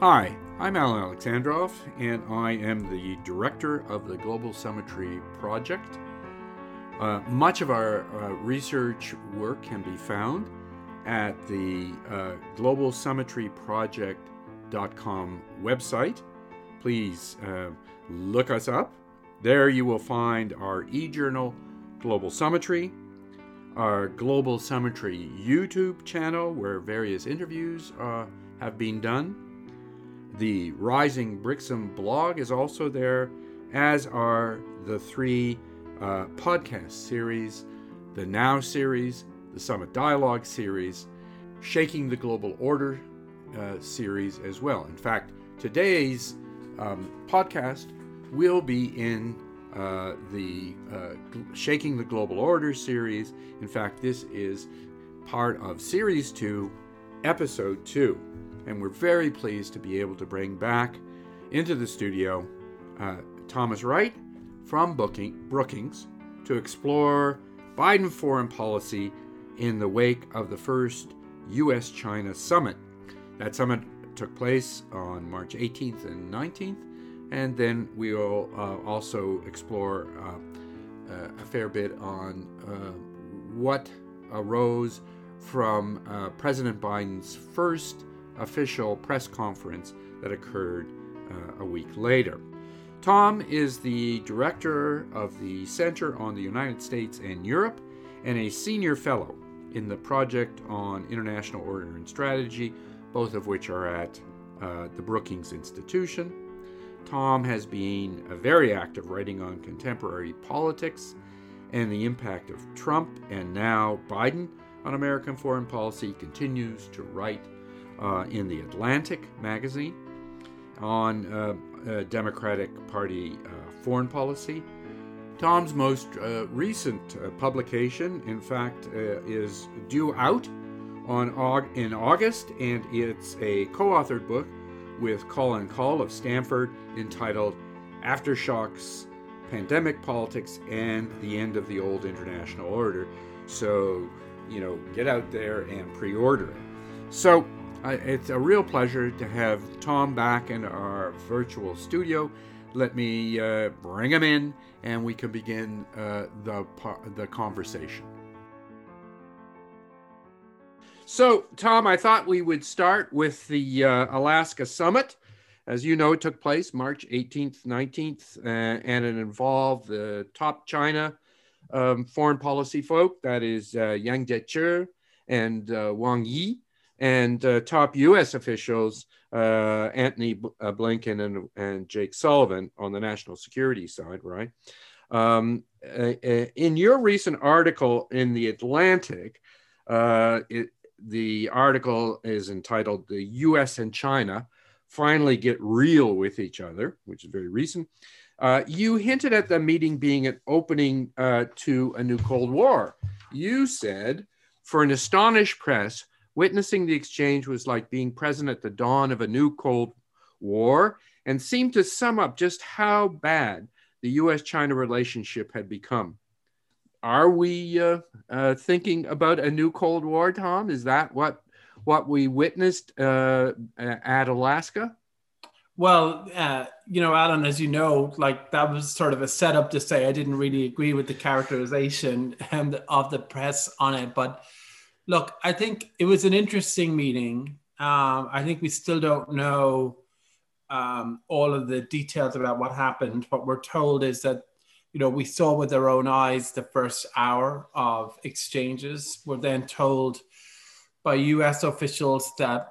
Hi, I'm Alan Alexandroff, and I am the director of the Global Summitry Project. Uh, much of our uh, research work can be found at the uh, globalsummitryproject.com website. Please uh, look us up. There you will find our e journal, Global Summitry, our Global Summitry YouTube channel, where various interviews uh, have been done the Rising BRICSAM blog is also there, as are the three uh, podcast series the Now series, the Summit Dialogue series, Shaking the Global Order uh, series as well. In fact, today's um, podcast will be in uh, the uh, Shaking the Global Order series. In fact, this is part of series two, episode two and we're very pleased to be able to bring back into the studio uh, Thomas Wright from Booking, Brookings to explore Biden foreign policy in the wake of the first U.S. China summit. That summit took place on March 18th and 19th, and then we will uh, also explore uh, a fair bit on uh, what arose from uh, President Biden's first official press conference that occurred uh, a week later. Tom is the director of the Center on the United States and Europe and a senior fellow in the Project on International Order and Strategy, both of which are at uh, the Brookings Institution. Tom has been a very active writing on contemporary politics and the impact of Trump and now Biden on American foreign policy, continues to write uh, in the Atlantic magazine on uh, uh, Democratic Party uh, foreign policy. Tom's most uh, recent publication, in fact, is due out on aug- in August, and it's a co-authored book with Colin Kahl of Stanford entitled "Aftershocks." pandemic politics and the end of the old international order. So, you know, get out there and pre order it. So, it's a real pleasure to have Tom back in our virtual studio. Let me uh, bring him in and we can begin uh, the, the conversation. So, Tom, I thought we would start with the uh, Alaska Summit. As you know, it took place March 18th, 19th, uh, and it involved the top China um, foreign policy folk, that is uh, Yang Jiechi and uh, Wang Yi and uh, top U.S. officials, uh, Antony uh, Blinken and, and Jake Sullivan on the national security side, right? Um, uh, uh, in your recent article in The Atlantic, uh, it, the article is entitled The U.S. and China Finally Get Real with Each Other, which is very recent. you hinted at the meeting being an opening to a new Cold War. You said, for an astonished press, Witnessing the exchange was like being present at the dawn of a new Cold War and seemed to sum up just how bad the US China relationship had become. Are we uh, uh, thinking about a new Cold War, Tom? Is that what, what we witnessed uh, at Alaska? Well, uh, you know, Alan, as you know, like that was sort of a setup to say I didn't really agree with the characterization of the press on it, but look, I think it was an interesting meeting. Um, I think we still don't know um, all of the details about what happened. What we're told is that, you know, we saw with our own eyes the first hour of exchanges. We're then told by US officials that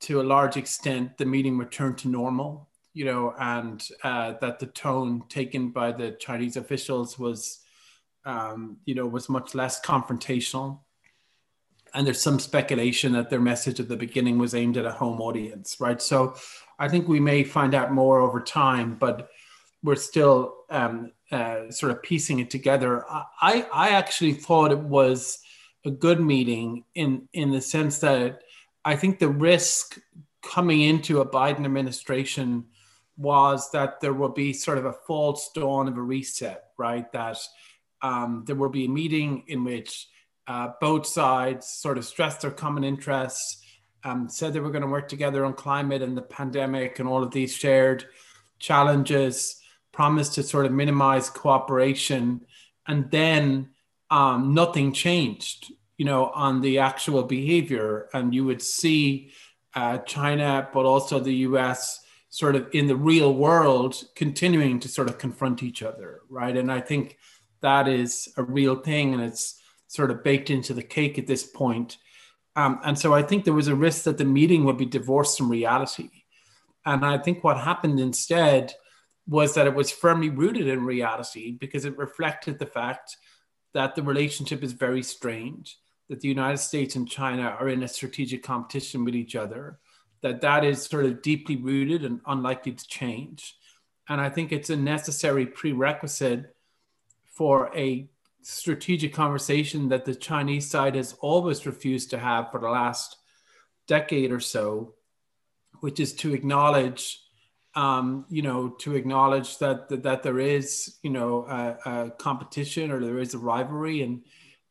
to a large extent the meeting returned to normal, you know, and uh, that the tone taken by the Chinese officials was, um, you know, was much less confrontational and there's some speculation that their message at the beginning was aimed at a home audience, right? So I think we may find out more over time, but we're still um, uh, sort of piecing it together. I, I actually thought it was a good meeting in in the sense that I think the risk coming into a Biden administration was that there will be sort of a false dawn of a reset, right? That um, there will be a meeting in which uh, both sides sort of stressed their common interests um, said they were going to work together on climate and the pandemic and all of these shared challenges, promised to sort of minimize cooperation, and then um, nothing changed, you know, on the actual behavior. And you would see uh, China, but also the US, sort of in the real world, continuing to sort of confront each other, right? And I think that is a real thing, and it's sort of baked into the cake at this point. Um, and so I think there was a risk that the meeting would be divorced from reality. And I think what happened instead was that it was firmly rooted in reality because it reflected the fact that the relationship is very strained, that the United States and China are in a strategic competition with each other, that that is sort of deeply rooted and unlikely to change. And I think it's a necessary prerequisite for a strategic conversation that the Chinese side has always refused to have for the last decade or so, which is to acknowledge, um, you know, to acknowledge that that, that there is, you know, a, a, competition or there is a rivalry, and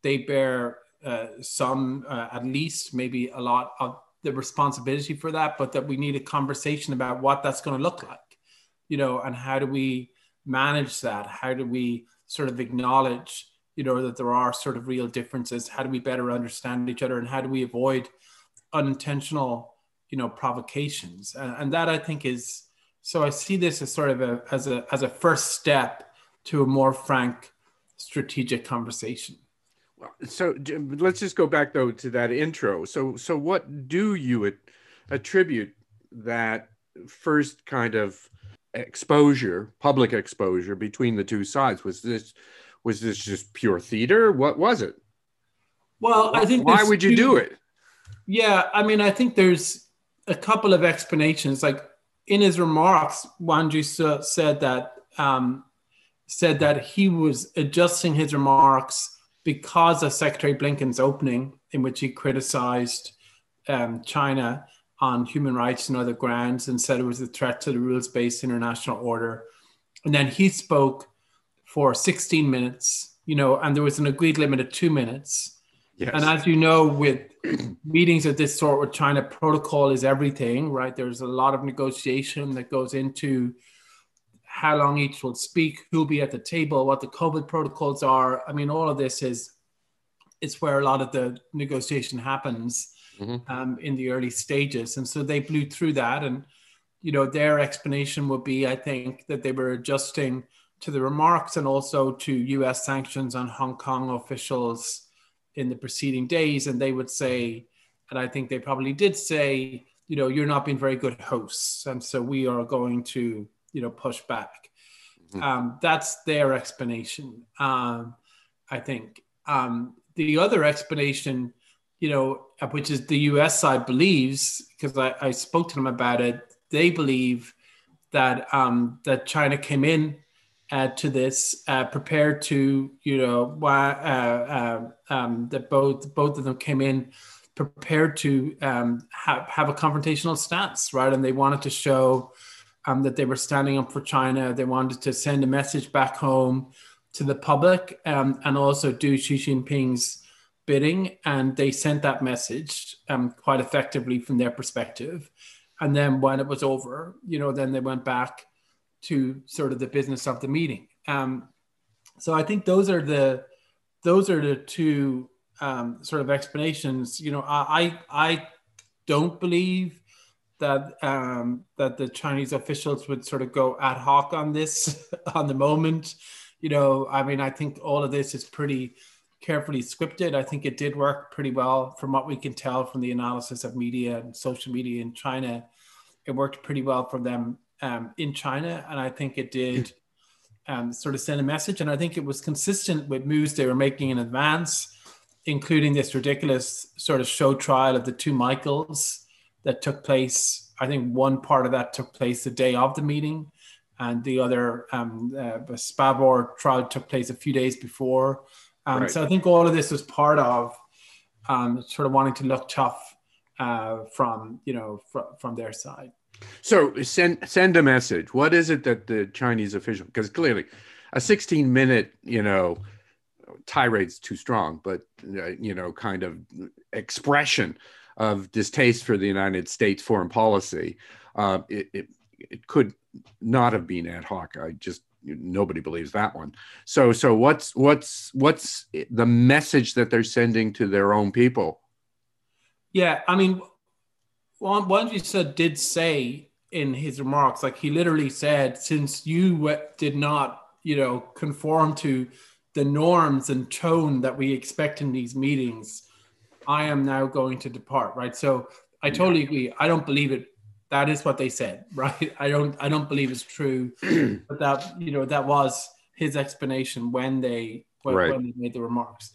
they bear uh, some, uh, at least maybe a lot of the responsibility for that, but that we need a conversation about what that's going to look like, you know, and how do we manage that? How do we sort of acknowledge you know that there are sort of real differences. How do we better understand each other and how do we avoid unintentional you know provocations? And, and that i think is so i see this as sort of a as a as a first step to a more frank strategic conversation. Well so let's just go back though to that intro. So so what do you attribute that first kind of exposure public exposure between the two sides? Was this was this just pure theater? What was it? Well, I think why would you two, do it? Yeah, I mean, I think there's a couple of explanations. Like in his remarks, Wang Ji said that um, said that he was adjusting his remarks because of Secretary Blinken's opening, in which he criticized um, China on human rights and other grounds, and said it was a threat to the rules-based international order. And then he spoke for 16 minutes, you know, and there was an agreed limit of two minutes. Yes. And as you know, with meetings of this sort with China, protocol is everything, right? There's a lot of negotiation that goes into how long each will speak, who'll be at the table, what the COVID protocols are. I mean, all of this is it's where a lot of the negotiation happens mm-hmm. um, in the early stages. And so they blew through that. And, you know, their explanation would be, I think, that they were adjusting – to the remarks and also to US sanctions on Hong Kong officials in the preceding days. And they would say, and I think they probably did say, you know, you're not being very good hosts. And so we are going to, you know, push back. Mm-hmm. Um, that's their explanation, um, I think. Um, the other explanation, you know, which is the US side believes, because I, I spoke to them about it, they believe that um, that China came in uh, to this, uh, prepared to, you know, uh, uh, um, that both both of them came in prepared to um, have, have a confrontational stance, right? And they wanted to show um, that they were standing up for China. They wanted to send a message back home to the public um, and also do Xi Jinping's bidding. And they sent that message um, quite effectively from their perspective. And then when it was over, you know, then they went back to sort of the business of the meeting. Um, so I think those are the those are the two um, sort of explanations. You know, I I don't believe that um, that the Chinese officials would sort of go ad hoc on this on the moment. You know, I mean, I think all of this is pretty carefully scripted. I think it did work pretty well from what we can tell from the analysis of media and social media in China. It worked pretty well for them um, in China, and I think it did um, sort of send a message. And I think it was consistent with moves they were making in advance, including this ridiculous sort of show trial of the two Michaels that took place. I think one part of that took place the day of the meeting, and the other um, uh, Spavor trial took place a few days before. Um, right. So I think all of this was part of um, sort of wanting to look tough uh, from you know fr- from their side. So send send a message. What is it that the Chinese official? Because clearly, a 16 minute, you know, tirade's too strong, but uh, you know, kind of expression of distaste for the United States foreign policy, uh, it, it, it could not have been ad hoc. I just nobody believes that one. So so what's what's what's the message that they're sending to their own people? Yeah, I mean, one one you said did say in his remarks, like he literally said, since you did not, you know, conform to the norms and tone that we expect in these meetings, I am now going to depart. Right. So I totally agree. I don't believe it. That is what they said, right? I don't. I don't believe it's true, but that you know that was his explanation when they when, right. when they made the remarks.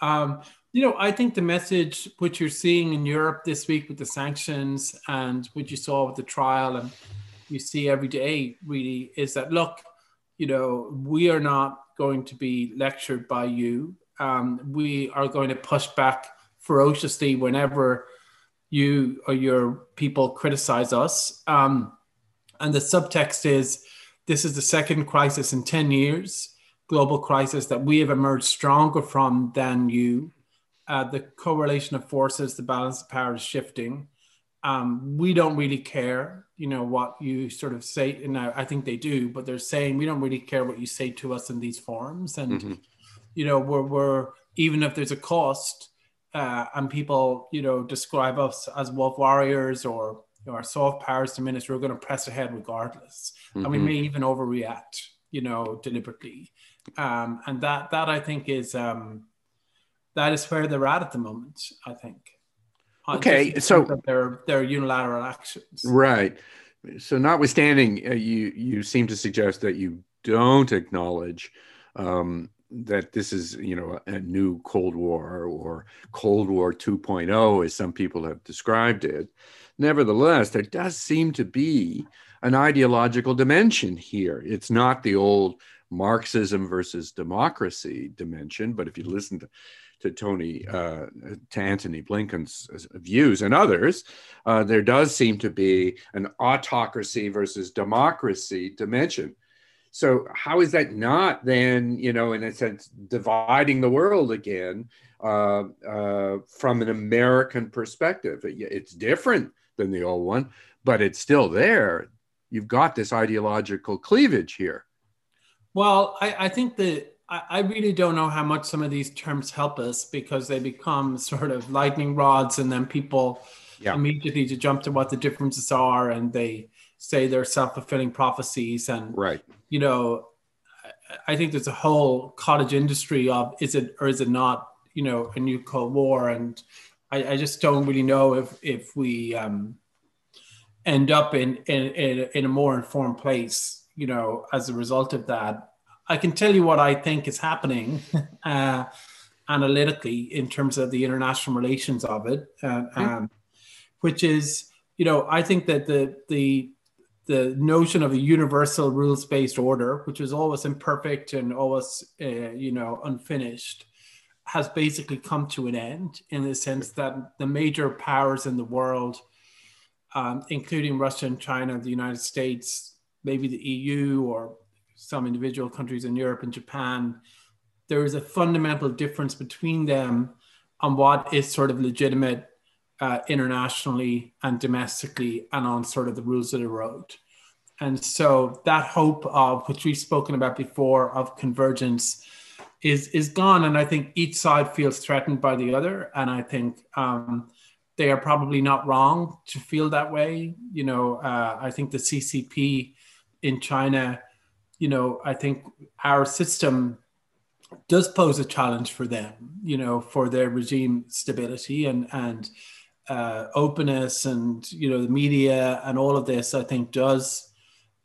Um, you know, I think the message which you're seeing in Europe this week with the sanctions and what you saw with the trial and you see every day really is that look, you know, we are not going to be lectured by you. Um, we are going to push back ferociously whenever you or your people criticize us. Um, and the subtext is this is the second crisis in 10 years, global crisis that we have emerged stronger from than you uh, the correlation of forces, the balance of power is shifting. Um, we don't really care, you know, what you sort of say. Now, I think they do, but they're saying we don't really care what you say to us in these forums. And, mm-hmm. you know, we're, we're, even if there's a cost uh, and people, you know, describe us as wolf warriors or you know, our soft powers diminish, we're going to press ahead regardless. Mm-hmm. And we mm-hmm. may even overreact, you know, deliberately. Um, and that, that I think is, um, that is where they're at at the moment. I think. Okay, so their their unilateral actions. Right. So, notwithstanding, uh, you you seem to suggest that you don't acknowledge um, that this is you know a new Cold War or Cold War 2.0, as some people have described it. Nevertheless, there does seem to be an ideological dimension here. It's not the old Marxism versus democracy dimension, but if you listen to to Tony uh, to Antony Blinken's uh, views and others, uh, there does seem to be an autocracy versus democracy dimension. So how is that not then, you know, in a sense, dividing the world again uh, uh, from an American perspective? It's different than the old one, but it's still there. You've got this ideological cleavage here. Well, I, I think that I, really don't know how much some of these terms help us because they become sort of lightning rods, and then people yeah. immediately to jump to what the differences are, and they say they're self fulfilling prophecies. And right, you know, I think there's a whole cottage industry of is it or is it not, you know, a new Cold War, and I, I just don't really know if if we um, end up in, in in in a more informed place, you know, as a result of that I can tell you what I think is happening uh, analytically in terms of the international relations of it, uh, um, which is, you know, I think that the the the notion of a universal rules based order, which is always imperfect and always, uh, you know, unfinished, has basically come to an end in the sense that the major powers in the world, um, including Russia and China, the United States, maybe the EU or some individual countries in Europe and Japan, there is a fundamental difference between them on what is sort of legitimate uh, internationally and domestically and on sort of the rules of the road. And so that hope of which we've spoken about before of convergence is is gone. And I think each side feels threatened by the other. And I think um, they are probably not wrong to feel that way. You know, uh, I think the CCP in China you know, I think our system does pose a challenge for them, you know, for their regime stability and and uh, openness and you know the media and all of this. I think does.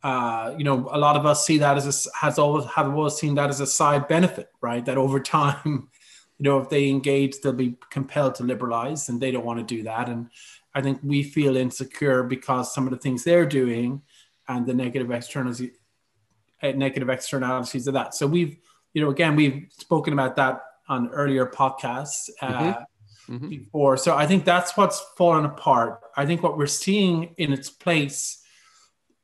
Uh, you know, a lot of us see that as a, has always have always seen that as a side benefit, right? That over time, you know, if they engage, they'll be compelled to liberalize, and they don't want to do that. And I think we feel insecure because some of the things they're doing and the negative externals negative externalities of that. So we've, you know, again, we've spoken about that on earlier podcasts uh, mm-hmm. Mm-hmm. before. So I think that's what's fallen apart. I think what we're seeing in its place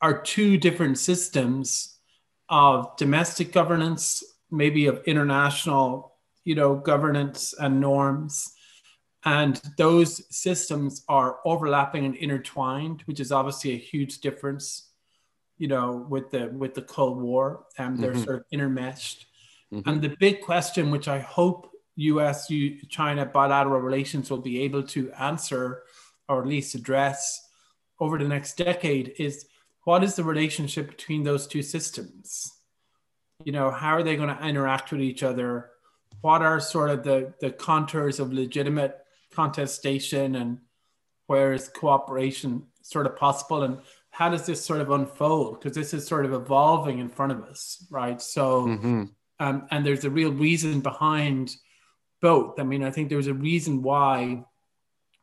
are two different systems of domestic governance, maybe of international, you know, governance and norms, and those systems are overlapping and intertwined, which is obviously a huge difference, you know, with the with the Cold War, and they're mm-hmm. sort of intermeshed. Mm-hmm. And the big question, which I hope U.S. China bilateral relations will be able to answer, or at least address, over the next decade, is what is the relationship between those two systems? You know, how are they going to interact with each other? What are sort of the the contours of legitimate contestation and where is cooperation sort of possible and how does this sort of unfold because this is sort of evolving in front of us right so mm-hmm. um, and there's a real reason behind both i mean i think there's a reason why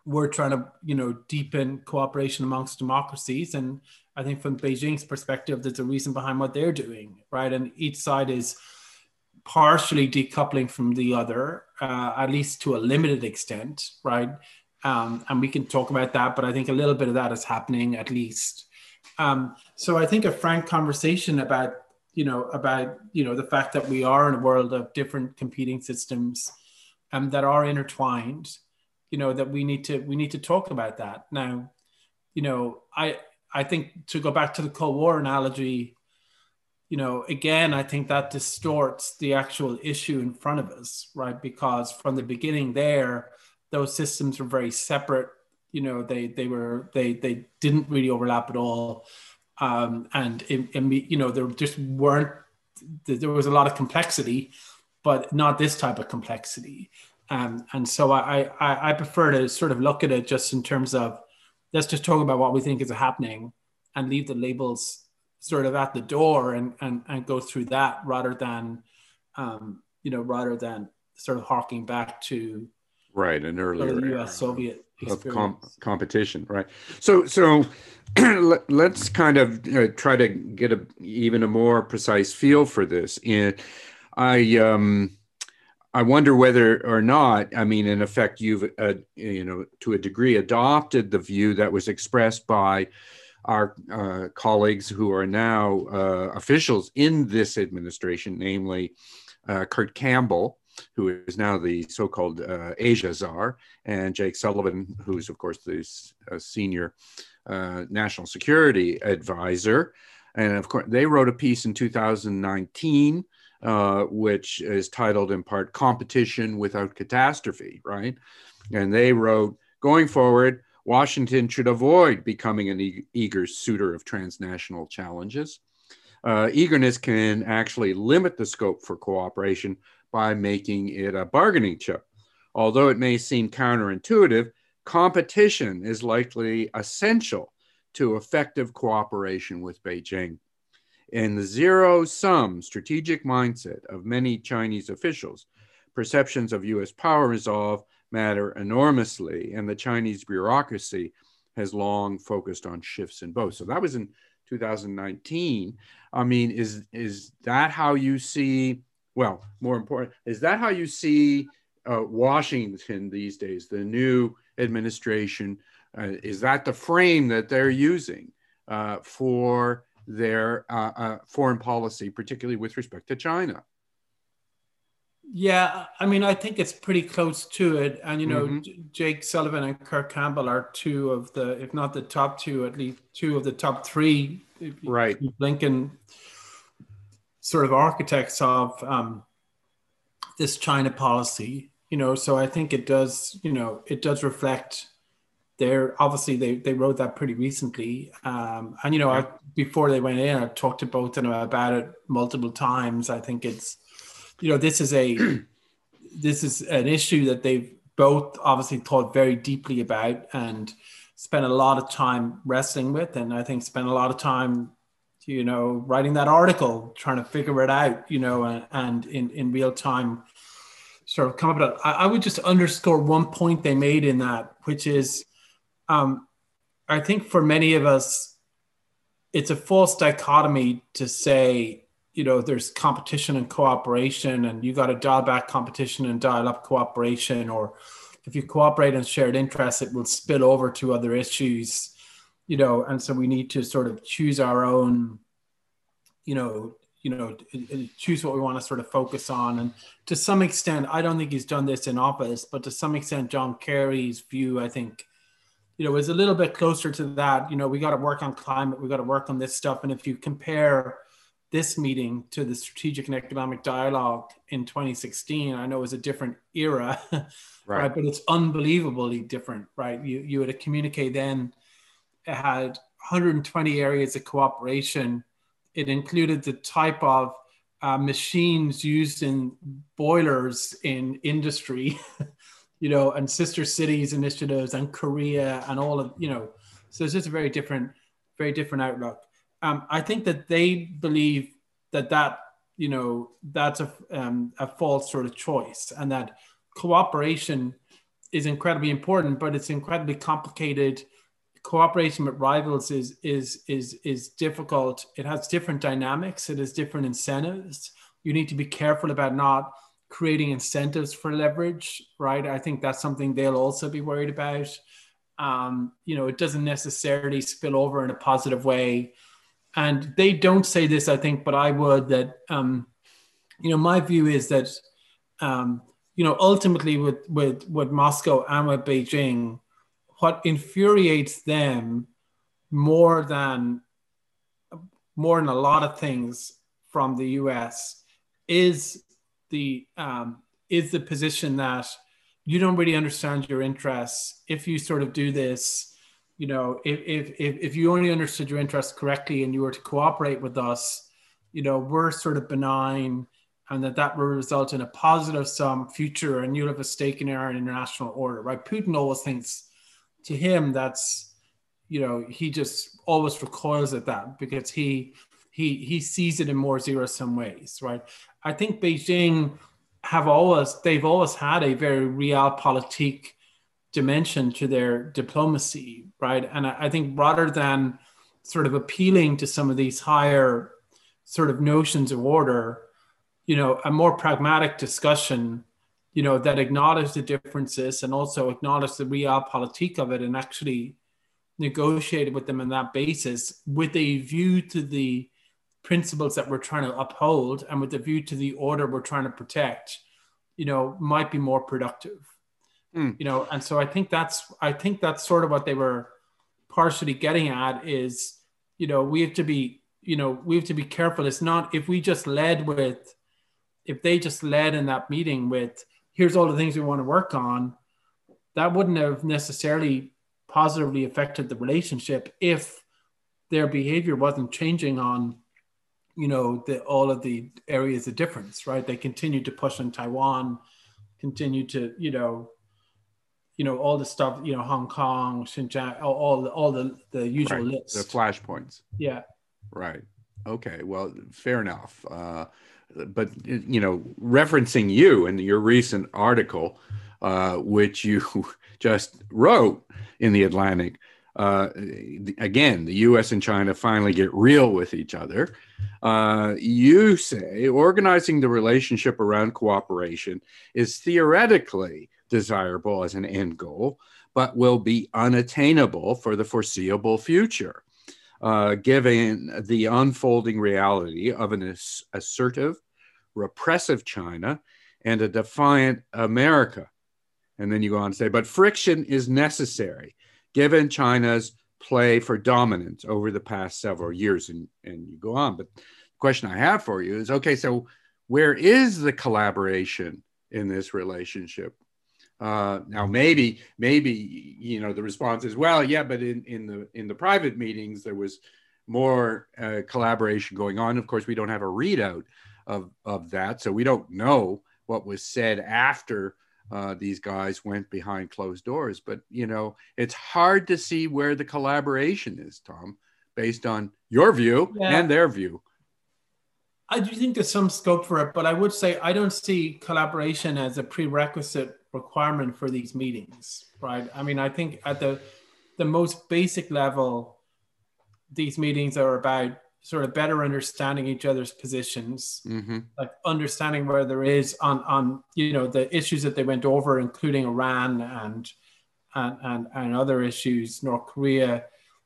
we're trying to you know deepen cooperation amongst democracies and i think from beijing's perspective there's a reason behind what they're doing right and each side is partially decoupling from the other, uh, at least to a limited extent, right? Um, and we can talk about that, but I think a little bit of that is happening at least. Um, so I think a frank conversation about, you know, about you know the fact that we are in a world of different competing systems, um, that are intertwined, you know, that we need to we need to talk about that now. You know, I I think to go back to the Cold War analogy, you know, again, I think that distorts the actual issue in front of us, right? Because from the beginning there, those systems were very separate. You know, they they were they they didn't really overlap at all, um, and in, in, you know there just weren't there was a lot of complexity, but not this type of complexity. Um, and so I, I I prefer to sort of look at it just in terms of let's just talk about what we think is happening and leave the labels sort of at the door and and, and go through that rather than um, you know rather than sort of harking back to right an earlier U.S. Soviet of com- competition, right? So so let's kind of uh, try to get a even a more precise feel for this. And I um I wonder whether or not I mean in effect you've uh, you know to a degree adopted the view that was expressed by our uh, colleagues who are now uh, officials in this administration, namely uh, Kurt Campbell, who is now the so called uh, Asia czar, and Jake Sullivan, who's, of course, the uh, senior uh, national security advisor. And of course, they wrote a piece in 2019. Uh, which is titled in part Competition Without Catastrophe, right? And they wrote, going forward, Washington should avoid becoming an e- eager suitor of transnational challenges. Uh, eagerness can actually limit the scope for cooperation by making it a bargaining chip. Although it may seem counterintuitive, competition is likely essential to effective cooperation with Beijing. In the zero sum strategic mindset of many Chinese officials, perceptions of US power resolve matter enormously, and the Chinese bureaucracy has long focused on shifts in both. So that was in 2019. I mean, is is that how you see? Well, more important, is that how you see uh, Washington these days? The new administration uh, is that the frame that they're using uh, for their uh, uh, foreign policy, particularly with respect to China? Yeah, I mean, I think it's pretty close to it. And, you know, mm-hmm. Jake Sullivan and Kurt Campbell are two of the, if not the top two, at least two of the top three. Right. Blinken sort of architects of um, this China policy, you know, so I think it does, you know, it does reflect their, obviously they, they wrote that pretty recently. Um, and, you know, I, before they went in, I talked to both of them about it multiple times. I think it's, you know, this is a this is an issue that they've both obviously thought very deeply about and spent a lot of time wrestling with, and I think spent a lot of time, you know, writing that article, trying to figure it out, you know, and, and in in real time, sort of come up with. It. I, I would just underscore one point they made in that, which is, um, I think for many of us, it's a false dichotomy to say you know there's competition and cooperation and you got to dial back competition and dial up cooperation or if you cooperate on shared interests it will spill over to other issues you know and so we need to sort of choose our own you know you know, choose what we want to sort of focus on. And to some extent, I don't think he's done this in office, but to some extent, John Kerry's view, I think, you know, is a little bit closer to that. You know, we got to work on climate, we got to work on this stuff. And if you compare this meeting to the strategic and economic dialogue in 2016, I know it was a different era, right. right? But it's unbelievably different, right? You you had a communique then, had 120 areas of cooperation. It included the type of uh, machines used in boilers in industry, you know, and sister cities initiatives and Korea and all of, you know, so it's just a very different, very different outlook. Um, I think that they believe that that, you know, that's a, um, a false sort of choice and that cooperation is incredibly important, but it's incredibly complicated cooperation with rivals is is is is difficult. It has different dynamics. It has different incentives. You need to be careful about not creating incentives for leverage, right? I think that's something they'll also be worried about. Um, you know, it doesn't necessarily spill over in a positive way. And they don't say this, I think, but I would that um, you know, my view is that um, you know, ultimately with with with Moscow and with Beijing, what infuriates them more than more than a lot of things from the U.S. is the um, is the position that you don't really understand your interests if you sort of do this. You know, if if if, you only understood your interests correctly and you were to cooperate with us, you know, we're sort of benign and that that will result in a positive sum future and you'll have a stake in our international order, right? Putin always thinks to him, that's you know he just always recoils at that because he he he sees it in more zero sum ways, right? I think Beijing have always they've always had a very real realpolitik dimension to their diplomacy, right? And I, I think rather than sort of appealing to some of these higher sort of notions of order, you know, a more pragmatic discussion you know, that acknowledge the differences and also acknowledge the realpolitik of it and actually negotiated with them on that basis with a view to the principles that we're trying to uphold and with a view to the order we're trying to protect, you know, might be more productive. Mm. You know, and so I think that's I think that's sort of what they were partially getting at is, you know, we have to be, you know, we have to be careful. It's not if we just led with if they just led in that meeting with here's all the things we want to work on, that wouldn't have necessarily positively affected the relationship if their behavior wasn't changing on you know the all of the areas of difference right? They continued to push on taiwan continued to you know you know all the stuff you know hong kong xinjiang all, all the all the the usual right. lists. the flashpoints. Yeah. Right. Okay well fair enough. Uh but you know, referencing you and your recent article, uh, which you just wrote in the Atlantic. Uh, again, the U.S. and China finally get real with each other. Uh, you say organizing the relationship around cooperation is theoretically desirable as an end goal, but will be unattainable for the foreseeable future uh, given the unfolding reality of an ass- assertive, repressive China and a defiant America. And then you go on to say, but friction is necessary given China's play for dominance over the past several years. And, and you go on. But the question I have for you is okay, so where is the collaboration in this relationship? Uh, now maybe maybe you know the response is well yeah but in, in the in the private meetings there was more uh, collaboration going on. Of course we don't have a readout of of that so we don't know what was said after uh, these guys went behind closed doors. But you know it's hard to see where the collaboration is tom based on your view yeah. and their view. I do think there's some scope for it, but I would say I don't see collaboration as a prerequisite requirement for these meetings, right? I mean, I think at the the most basic level, these meetings are about sort of better understanding each other's positions, mm-hmm. like understanding where there is on on you know the issues that they went over, including Iran and and and, and other issues, North Korea,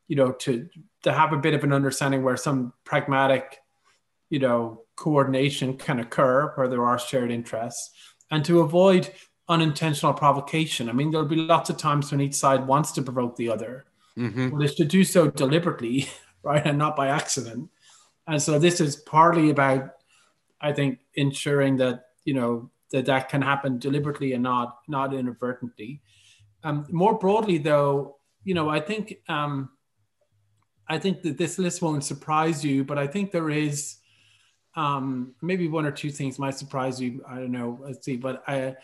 you know, to to have a bit of an understanding where some pragmatic, you know, coordination can occur where there are shared interests and to avoid unintentional provocation. I mean, there'll be lots of times when each side wants to provoke the other, mm-hmm. but it's to do so deliberately, right, and not by accident. And so this is partly about, I think, ensuring that you know that that can happen deliberately and not not inadvertently. Um, more broadly, though, you know, I think um, I think that this list won't surprise you, but I think there is um, maybe one or two things might surprise you. I don't know. Let's see, but I,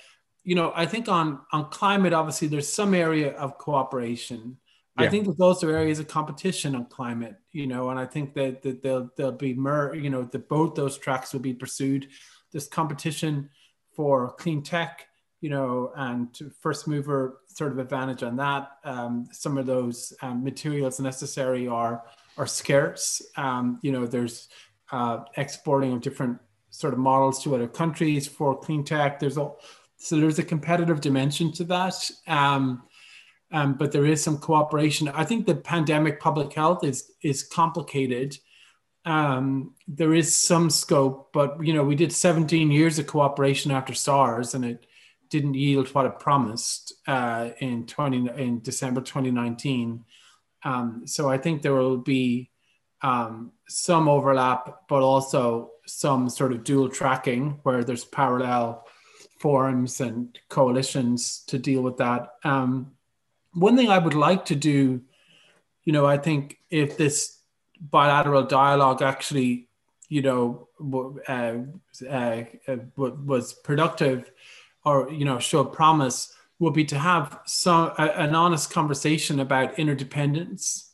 you know, I think on on climate, obviously, there's some area of cooperation. Yeah. I think there's also areas of competition on climate, you know, and I think that, that they'll they'll be mer, you know, that both those tracks will be pursued. This competition for clean tech, you know, and first mover sort of advantage on that. Um, some of those um, materials necessary are are scarce. Um, you know, there's uh, exporting of different sort of models to other countries for clean tech. There's a so there's a competitive dimension to that. Um, um, but there is some cooperation. I think the pandemic public health is is complicated. Um, there is some scope, but you know we did 17 years of cooperation after SARS, and it didn't yield what it promised uh, in 20 in December 2019. Um, so I think there will be um, some overlap, but also some sort of dual tracking where there's parallel forums and coalitions to deal with that. Um, one thing I would like to do, you know, I think if this bilateral dialogue actually, you know, uh, uh, uh, was productive or, you know, showed promise, would be to have some an honest conversation about interdependence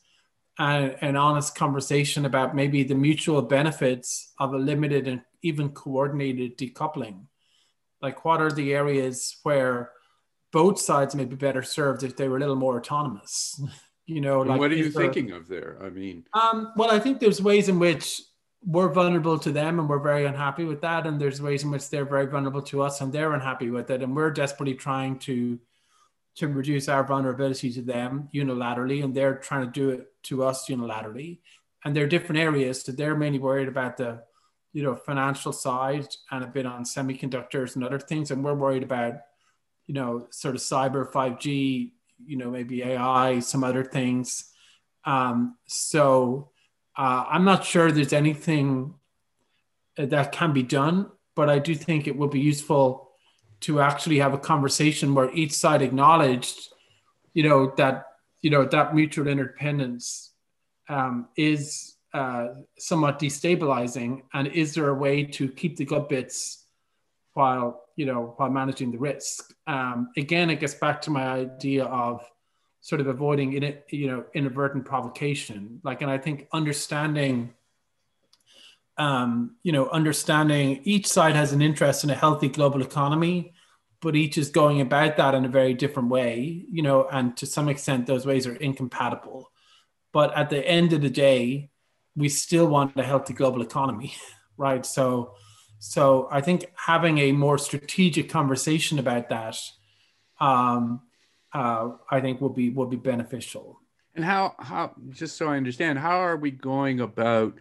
and an honest conversation about maybe the mutual benefits of a limited and even coordinated decoupling. Like, what are the areas where both sides may be better served if they were a little more autonomous? You know, like what are you thinking of there? I mean, um, well, I think there's ways in which we're vulnerable to them and we're very unhappy with that, and there's ways in which they're very vulnerable to us and they're unhappy with it, and we're desperately trying to to reduce our vulnerability to them unilaterally, and they're trying to do it to us unilaterally. And there are different areas that they're mainly worried about the, you know, financial side and a bit on semiconductors and other things, and we're worried about, you know, sort of cyber, five G, you know, maybe AI, some other things. Um, so uh, I'm not sure there's anything that can be done, but I do think it would be useful to actually have a conversation where each side acknowledged, you know, that you know that mutual interdependence um, is uh, somewhat destabilizing, and is there a way to keep the good bits while you know while managing the risk? Um, again, it gets back to my idea of sort of avoiding in you know, inadvertent provocation. Like, and I think understanding um, you know, understanding each side has an interest in a healthy global economy, but each is going about that in a very different way, you know, and to some extent, those ways are incompatible. But at the end of the day, we still want a healthy global economy, right? So, so I think having a more strategic conversation about that, um, uh, I think will be will be beneficial. And how how just so I understand, how are we going about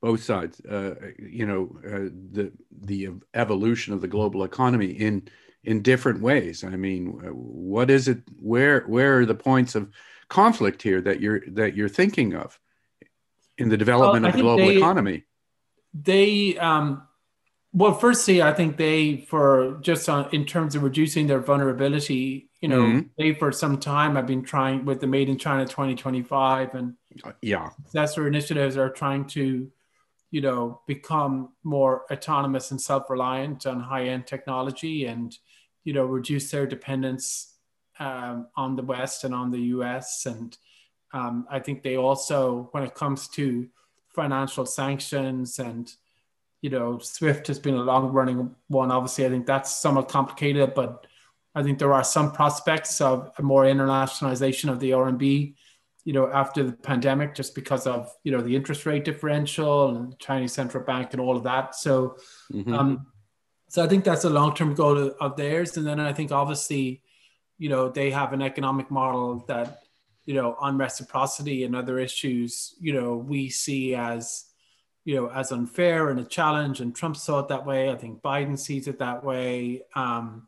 both sides, uh, you know, uh, the the evolution of the global economy in in different ways. I mean, uh, what is it? Where where are the points of conflict here that you're that you're thinking of in the development well, of the global they, economy? They um, well, firstly, I think they for just on in terms of reducing their vulnerability. You know, mm-hmm. they for some time have been trying with the Made in China 2025 and uh, yeah, successor initiatives are trying to you know, become more autonomous and self-reliant on high-end technology and, you know, reduce their dependence um, on the West and on the U.S. And um, I think they also, when it comes to financial sanctions and, you know, SWIFT has been a long-running one. Obviously, I think that's somewhat complicated, but I think there are some prospects of a more internationalization of the RMB you know, after the pandemic, just because of you know the interest rate differential and Chinese central bank and all of that. So, mm-hmm. um, so I think that's a long term goal of theirs. And then I think obviously, you know, they have an economic model that you know on reciprocity and other issues, you know, we see as you know, as unfair and a challenge. And Trump saw it that way. I think Biden sees it that way um,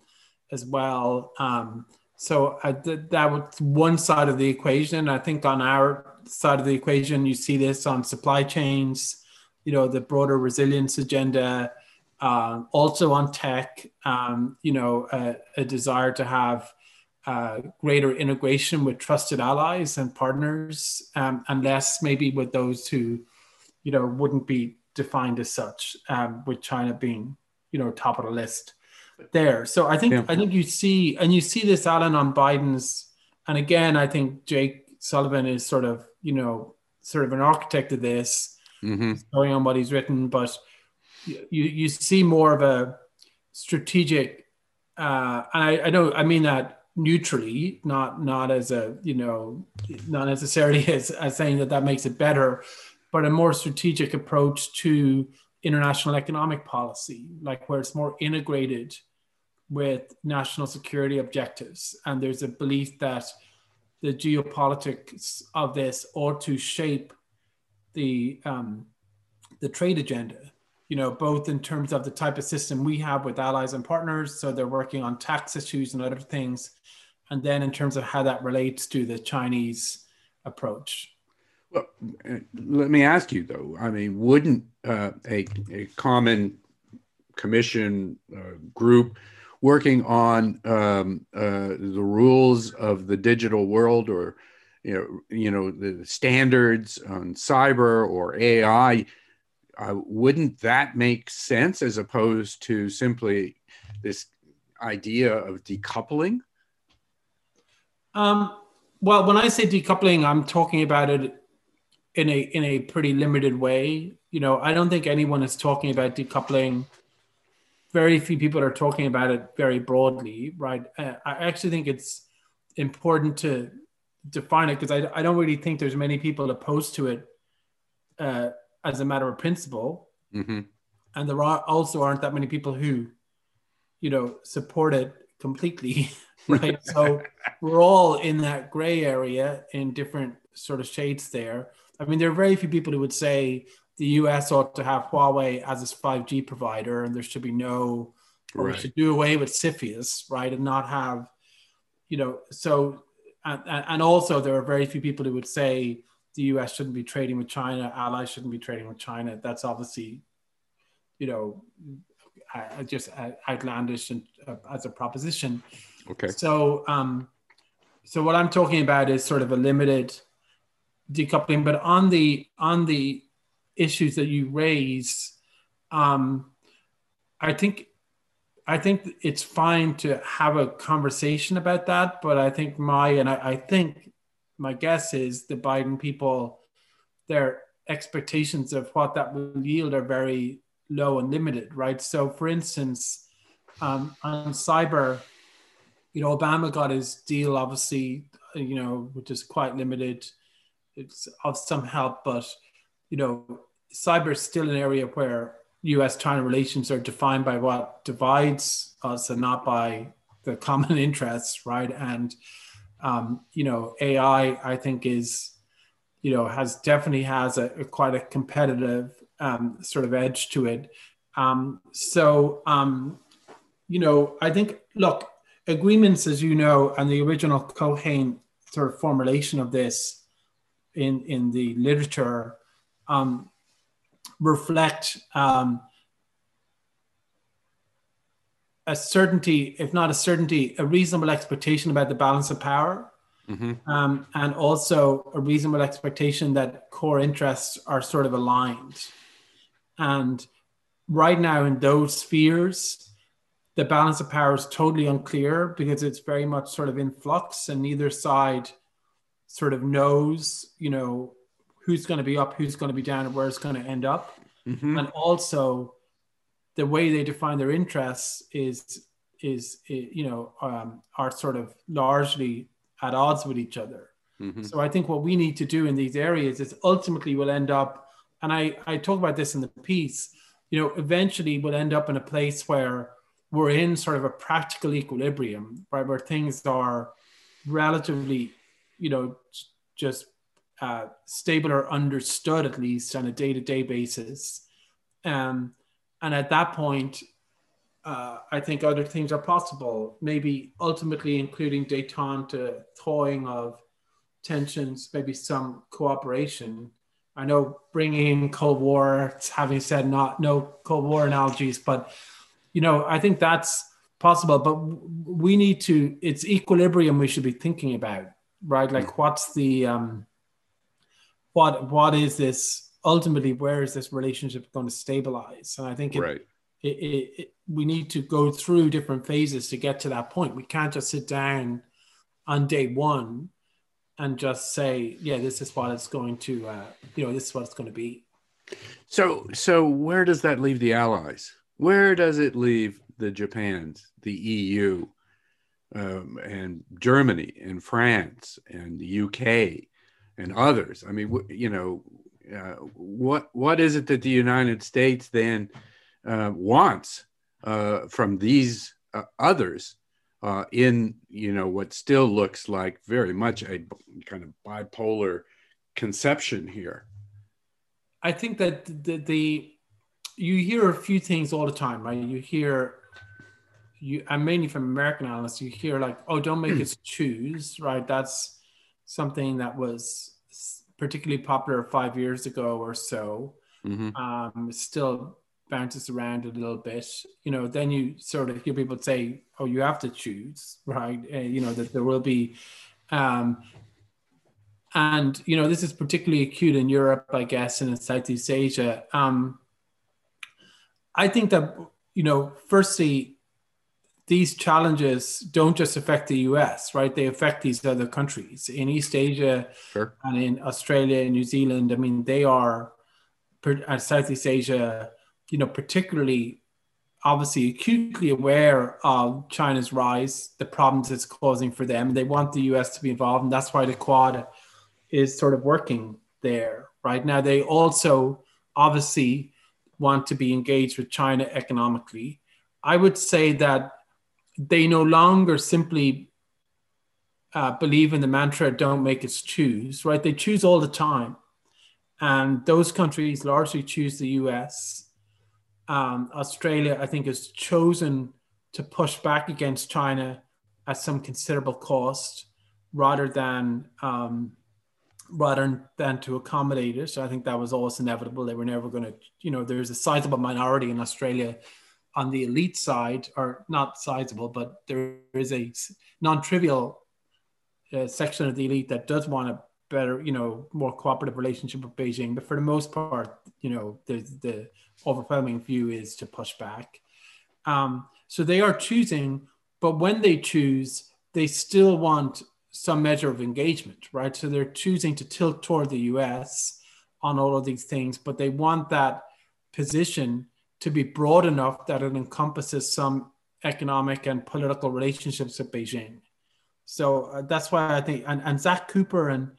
as well. Um, so I, that was one side of the equation. I think on our side of the equation, you see this on supply chains, you know, the broader resilience agenda, uh, also on tech, um, you know, a, a, desire to have uh, greater integration with trusted allies and partners, um, and less maybe with those who, you know, wouldn't be defined as such, um, with China being, you know, top of the list there. So I think yeah. I think you see, and you see this Alan on Biden's, and again, I think Jake Sullivan is sort of, you know, sort of an architect of this, mm-hmm. going on what he's written, but you you see more of a strategic, uh, and I, I know I mean that neutrally, not not as a you know, not necessarily as, as saying that that makes it better, but a more strategic approach to international economic policy, like where it's more integrated with national security objectives, and there's a belief that the geopolitics of this ought to shape the um, the trade agenda you know, both in terms of the type of system we have with allies and partners. So they're working on tax issues and other things. And then in terms of how that relates to the Chinese approach. Well, let me ask you though. I mean, wouldn't uh, a, a common commission uh, group working on um, uh, the rules of the digital world or you know, you know the standards on cyber or AI uh, wouldn't that make sense as opposed to simply this idea of decoupling? Um, well, when I say decoupling, I'm talking about it in a in a pretty limited way. You know, I don't think anyone is talking about decoupling. Very few people are talking about it very broadly, right? Uh, I actually think it's important to define it because I, I don't really think there's many people opposed to it uh, as a matter of principle. Mm-hmm. And there are also aren't that many people who, you know, support it completely, right? so we're all in that gray area in different sort of shades there. I mean, there are very few people who would say the US ought to have Huawei as its 5G provider and there should be no, or right. we should do away with CFIUS, right? And not have, you know, so, and, and also there are very few people who would say the US shouldn't be trading with China, allies shouldn't be trading with China. That's obviously, you know, just outlandish and, uh, as a proposition. Okay. So, um, so what I'm talking about is sort of a limited decoupling, but on the on the issues that you raise, um, I think I think it's fine to have a conversation about that, but I think my and I, I think my guess is the Biden people, their expectations of what that will yield are very low and limited, right? So, for instance, um, on cyber, you know, Obama got his deal, obviously, you know, which is quite limited. It's of some help, but you know, cyber is still an area where U.S.-China relations are defined by what divides us and not by the common interests, right? And um, you know, AI, I think is, you know, has definitely has a, a quite a competitive um, sort of edge to it. Um, so, um, you know, I think, look, agreements, as you know, and the original Keohane sort of formulation of this in, in the literature um, reflect um, a certainty, if not a certainty, a reasonable expectation about the balance of power. Mm-hmm. Um, and also a reasonable expectation that core interests are sort of aligned. And right now, in those spheres, the balance of power is totally unclear because it's very much sort of in flux, and neither side sort of knows, you know, who's going to be up, who's going to be down, and where it's going to end up. Mm-hmm. And also, the way they define their interests is is you know um, are sort of largely at odds with each other. Mm-hmm. So I think what we need to do in these areas is ultimately we'll end up, and I I talk about this in the piece. You know, eventually we'll end up in a place where we're in sort of a practical equilibrium, right, where things are relatively, you know, just uh, stable or understood at least on a day-to-day basis. Um, and at that point, uh, I think other things are possible. Maybe ultimately including detente, thawing of tensions, maybe some cooperation. I know bringing in Cold War, having said not no Cold War analogies, but you know I think that's possible. But we need to. It's equilibrium we should be thinking about, right? Like mm. what's the um, what what is this ultimately? Where is this relationship going to stabilize? And I think it, right. It, it, we need to go through different phases to get to that point. We can't just sit down on day one and just say, yeah, this is what it's going to, uh, you know, this is what it's going to be. So, so where does that leave the allies? Where does it leave the Japans, the EU, um, and Germany, and France, and the UK, and others? I mean, you know, uh, what what is it that the United States then uh, wants uh, from these uh, others uh, in you know what still looks like very much a kind of bipolar conception here. I think that the, the you hear a few things all the time, right? You hear you and mainly from American analysts, you hear like, "Oh, don't make us choose," right? That's something that was particularly popular five years ago or so. Mm-hmm. Um, still bounces around a little bit, you know, then you sort of hear people say, "Oh, you have to choose," right? Uh, you know that there will be, um, and you know this is particularly acute in Europe, I guess, and in Southeast Asia. Um, I think that you know, firstly, these challenges don't just affect the US, right? They affect these other countries in East Asia sure. and in Australia and New Zealand. I mean, they are, uh, Southeast Asia, you know, particularly obviously acutely aware of China's rise, the problems it's causing for them. They want the US to be involved, and that's why the Quad is sort of working there right now. They also obviously want to be engaged with China economically. I would say that they no longer simply uh, believe in the mantra "Don't make us choose." Right? They choose all the time, and those countries largely choose the U.S um, Australia, I think, has chosen to push back against China at some considerable cost rather than um, rather than to accommodate it. So I think that was always inevitable. They were never going to, you know, there's a sizable minority in Australia on the elite side, are not sizable, but there is a non-trivial uh, section of the elite that does want a better, you know, more cooperative relationship with Beijing. But for the most part, you know, the the overwhelming view is to push back. Um, so they are choosing, but when they choose, they still want some measure of engagement, right? So they're choosing to tilt toward the US on all of these things, but they want that position to be broad enough that it encompasses some economic and political relationships with Beijing. So uh, that's why I think, and, and Zack Cooper and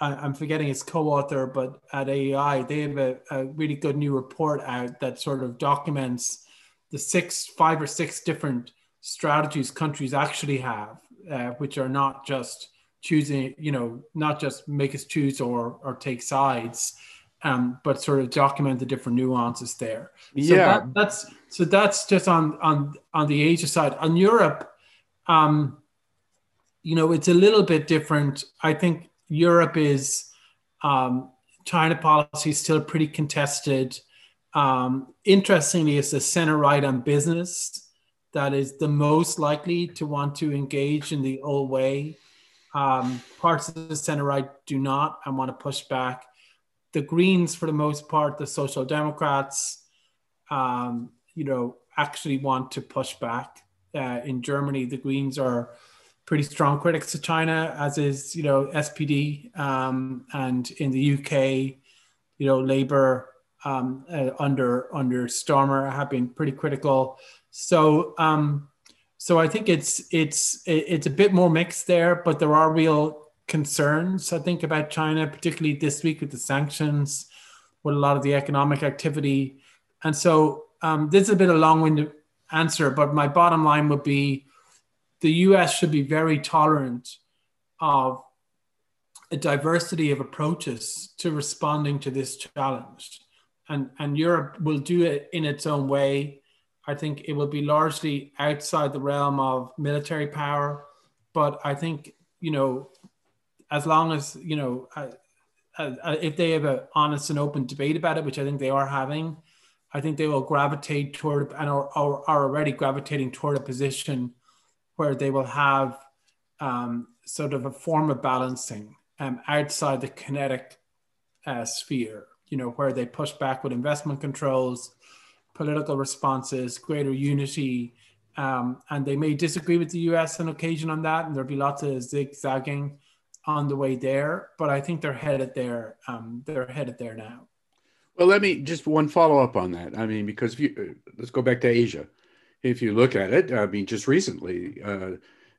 I'm forgetting his co-author, but at AEI, they have a, a, really good new report out that sort of documents the six, five or six different strategies countries actually have, uh, which are not just choosing, you know, not just make us choose or or take sides, um, but sort of document the different nuances there. So yeah, that, that's so that's just on on on the Asia side. On Europe, um, you know, it's a little bit different. I think Europe is um, China policy is still pretty contested. Um, interestingly, it's the center right on business that is the most likely to want to engage in the old way. Um, parts of the center right do not and want to push back. The Greens, for the most part, the Social Democrats, um, you know, actually want to push back. Uh, in Germany, the Greens are pretty strong critics of China, as is you know SPD, um, and in the UK, you know Labour um, uh, under under Starmer have been pretty critical. So um, so I think it's it's it's a bit more mixed there, but there are real concerns I think about China, particularly this week with the sanctions, with a lot of the economic activity, and so um, this is a bit of a long-winded answer, but my bottom line would be the US should be very tolerant of a diversity of approaches to responding to this challenge. And, and Europe will do it in its own way. I think it will be largely outside the realm of military power. But I think, you know, as long as, you know, if they have an honest and open debate about it, which I think they are having, I think they will gravitate toward and are, are, are already gravitating toward a position where they will have um, sort of a form of balancing um, outside the kinetic uh, sphere, you know, where they push back with investment controls, political responses, greater unity. Um, and they may disagree with the US on occasion on that, and there'll be lots of zigzagging on the way there. But I think they're headed there. Um, they're headed there now. Well, let me just one follow up on that. I mean, because if you uh, let's go back to Asia. If you look at it, I mean, just recently, uh,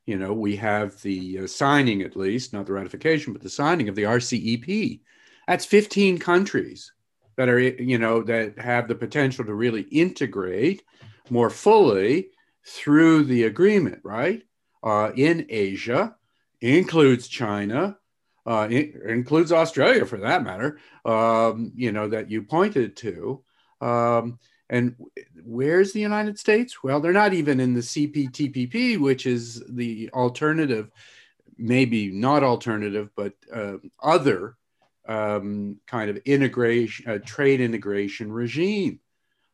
you know, we have the uh, signing, at least, not the ratification, but the signing of the RCEP. That's 15 countries that are, you know, that have the potential to really integrate more fully through the agreement, right? Uh, in Asia, includes China, uh, includes Australia for that matter, um, you know, that you pointed to. Um, and where's the United States? Well, they're not even in the CPTPP, which is the alternative, maybe not alternative, but uh, other um, kind of integration, uh, trade integration regime.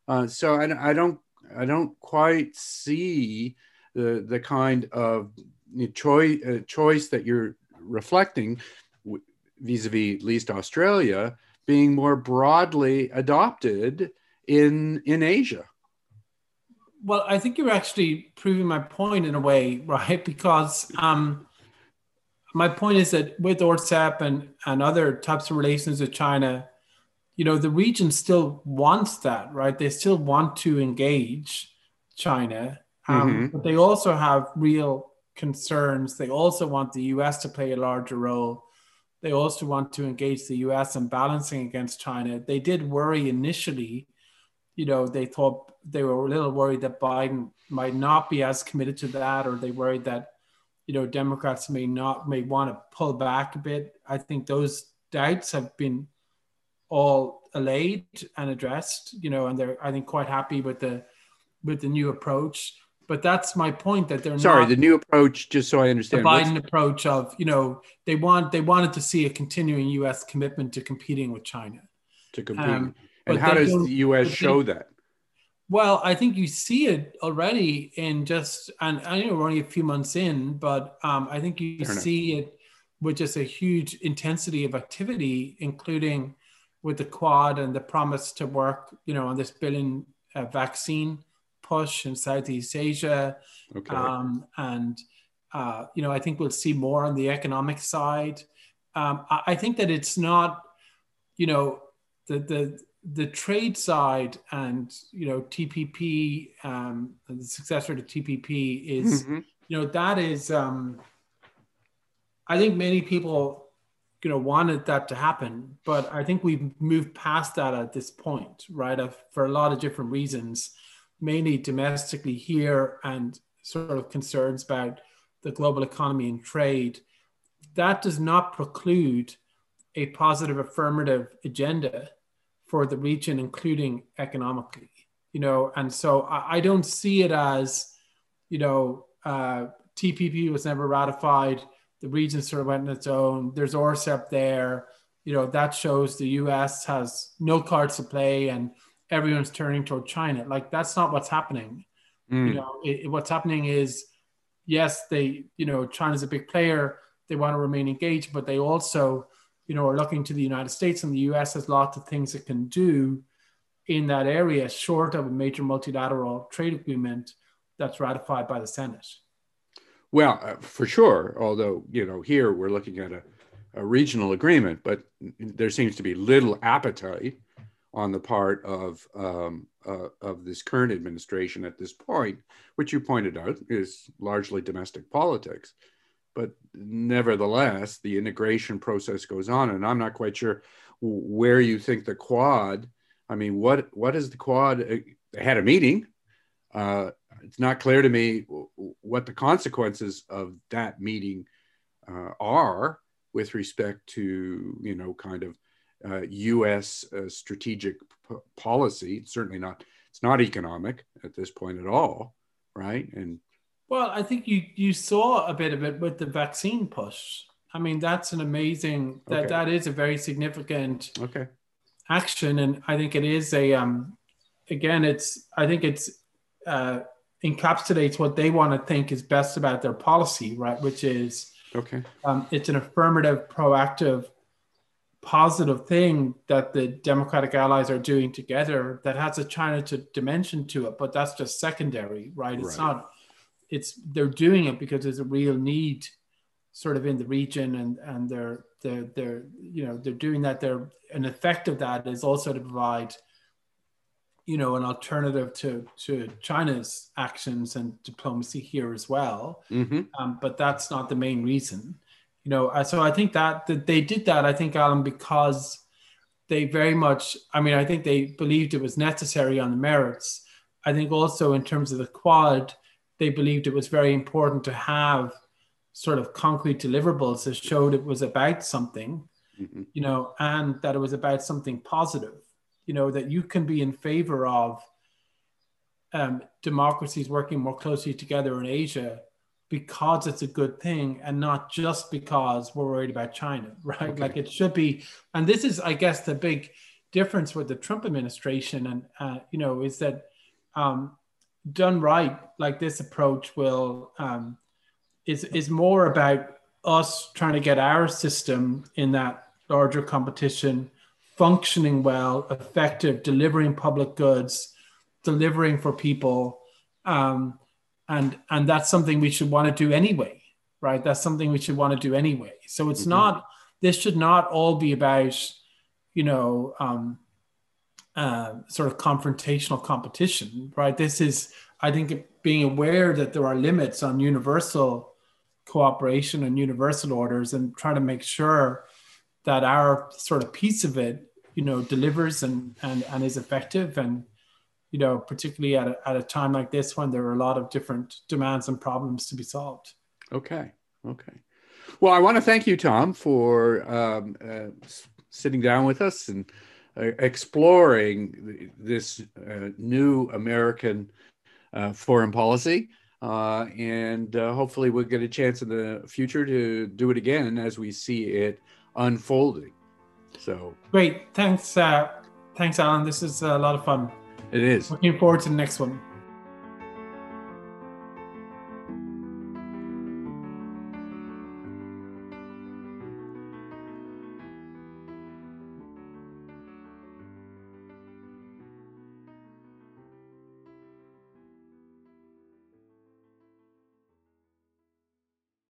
Uh, so I, I, don't, I don't quite see the the kind of choice uh, choice that you're reflecting vis-a-vis at least Australia being more broadly adopted in in Asia. Well, I think you're actually proving my point in a way, right? Because um, my point is that with RCEP and, and other types of relations with China, you know, the region still wants that, right? They still want to engage China, um, mm-hmm. but they also have real concerns. They also want the US to play a larger role. They also want to engage the US in balancing against China. They did worry initially you know, they thought they were a little worried that Biden might not be as committed to that, or they worried that, you know, Democrats may not may want to pull back a bit. I think those doubts have been all allayed and addressed, you know, and they're I think quite happy with the with the new approach. But that's my point that they're sorry the new approach. Just so I understand, the Biden approach of you know they want they wanted to see a continuing U.S. commitment to competing with China. To compete. Um, and how does the U.S. show that? Well, I think you see it already in just, and I know we're only a few months in, but um, I think you Fair see enough. it with just a huge intensity of activity, including with the Quad and the promise to work, you know, on this billion uh, vaccine push in Southeast Asia. Okay. Um, and, uh, you know, I think we'll see more on the economic side. Um, I, I think that it's not, you know, the, the, the trade side and you know TPP, um, the successor to TPP is mm-hmm. you know that is um, I think many people you know wanted that to happen, but I think we've moved past that at this point, right? for a lot of different reasons, mainly domestically here and sort of concerns about the global economy and trade. That does not preclude a positive affirmative agenda for the region, including economically. You know, and so I, I don't see it as, you know, uh, TPP was never ratified. The region sort of went on its own. There's RCEP there. You know, that shows the US has no cards to play and everyone's turning toward China. Like, that's not what's happening. Mm. You know, it, it, what's happening is, yes, they, you know, China's a big player. They want to remain engaged, but they also you know, are looking to the United States and the US has lots of things it can do in that area, short of a major multilateral trade agreement that's ratified by the Senate. Well, uh, for sure. Although, you know, here we're looking at a, a regional agreement, but there seems to be little appetite on the part of um, uh, of this current administration at this point, which you pointed out is largely domestic politics but nevertheless, the integration process goes on, and I'm not quite sure where you think the Quad. I mean, what what is the Quad? They had a meeting. Uh, it's not clear to me what the consequences of that meeting uh, are. with respect to you know kind of uh, U.S. Uh, strategic p- policy. It's certainly not. It's not economic at this point at all, right? And well, I think you you saw a bit of it with the vaccine push. I mean, that's an amazing that Okay. that is a very significant okay, action, and I think it is a um again, it's I think it's uh, encapsulates what they want to think is best about their policy, right? Which is okay, um, it's an affirmative, proactive, positive thing that the Democratic allies are doing together that has a China to dimension to it, but that's just secondary, right? It's Right. not. It's they're doing it because there's a real need, sort of in the region, and and they're they're they're you know they're doing that. They're an effect of that is also to provide. You know, an alternative to to China's actions and diplomacy here as well hmm um, but that's not the main reason. You know, uh, so I think that, that they did that. I think Alan because they very much. I mean, I think they believed it was necessary on the merits. I think also in terms of the quad, they believed it was very important to have sort of concrete deliverables that showed it was about something hmm you know, and that it was about something positive, you know, that you can be in favor of um, democracies working more closely together in Asia because it's a good thing and not just because we're worried about China, right? Okay. Like it should be. And this is, I guess, the big difference with the Trump administration and, uh, you know, is that um, done right, like this approach will, um, is, is more about us trying to get our system in that larger competition functioning well, effective, delivering public goods, delivering for people, um, and and that's something we should want to do anyway, right? That's something we should want to do anyway. So it's Mhm. not. This should not all be about, you know, um, uh, sort of confrontational competition, right? This is, I think, being aware that there are limits on universal cooperation and universal orders, and trying to make sure that our sort of piece of it, you know, delivers and and and is effective, and you know, particularly at a, at a time like this when there are a lot of different demands and problems to be solved. Okay. Okay. Well, I want to thank you, Tom, for um, uh, sitting down with us and uh, exploring this uh, new American uh, foreign policy. Uh, and uh, hopefully, we'll get a chance in the future to do it again as we see it unfolding. So Great, thanks, uh, thanks, Alan. This is a lot of fun. It is. Looking forward to the next one.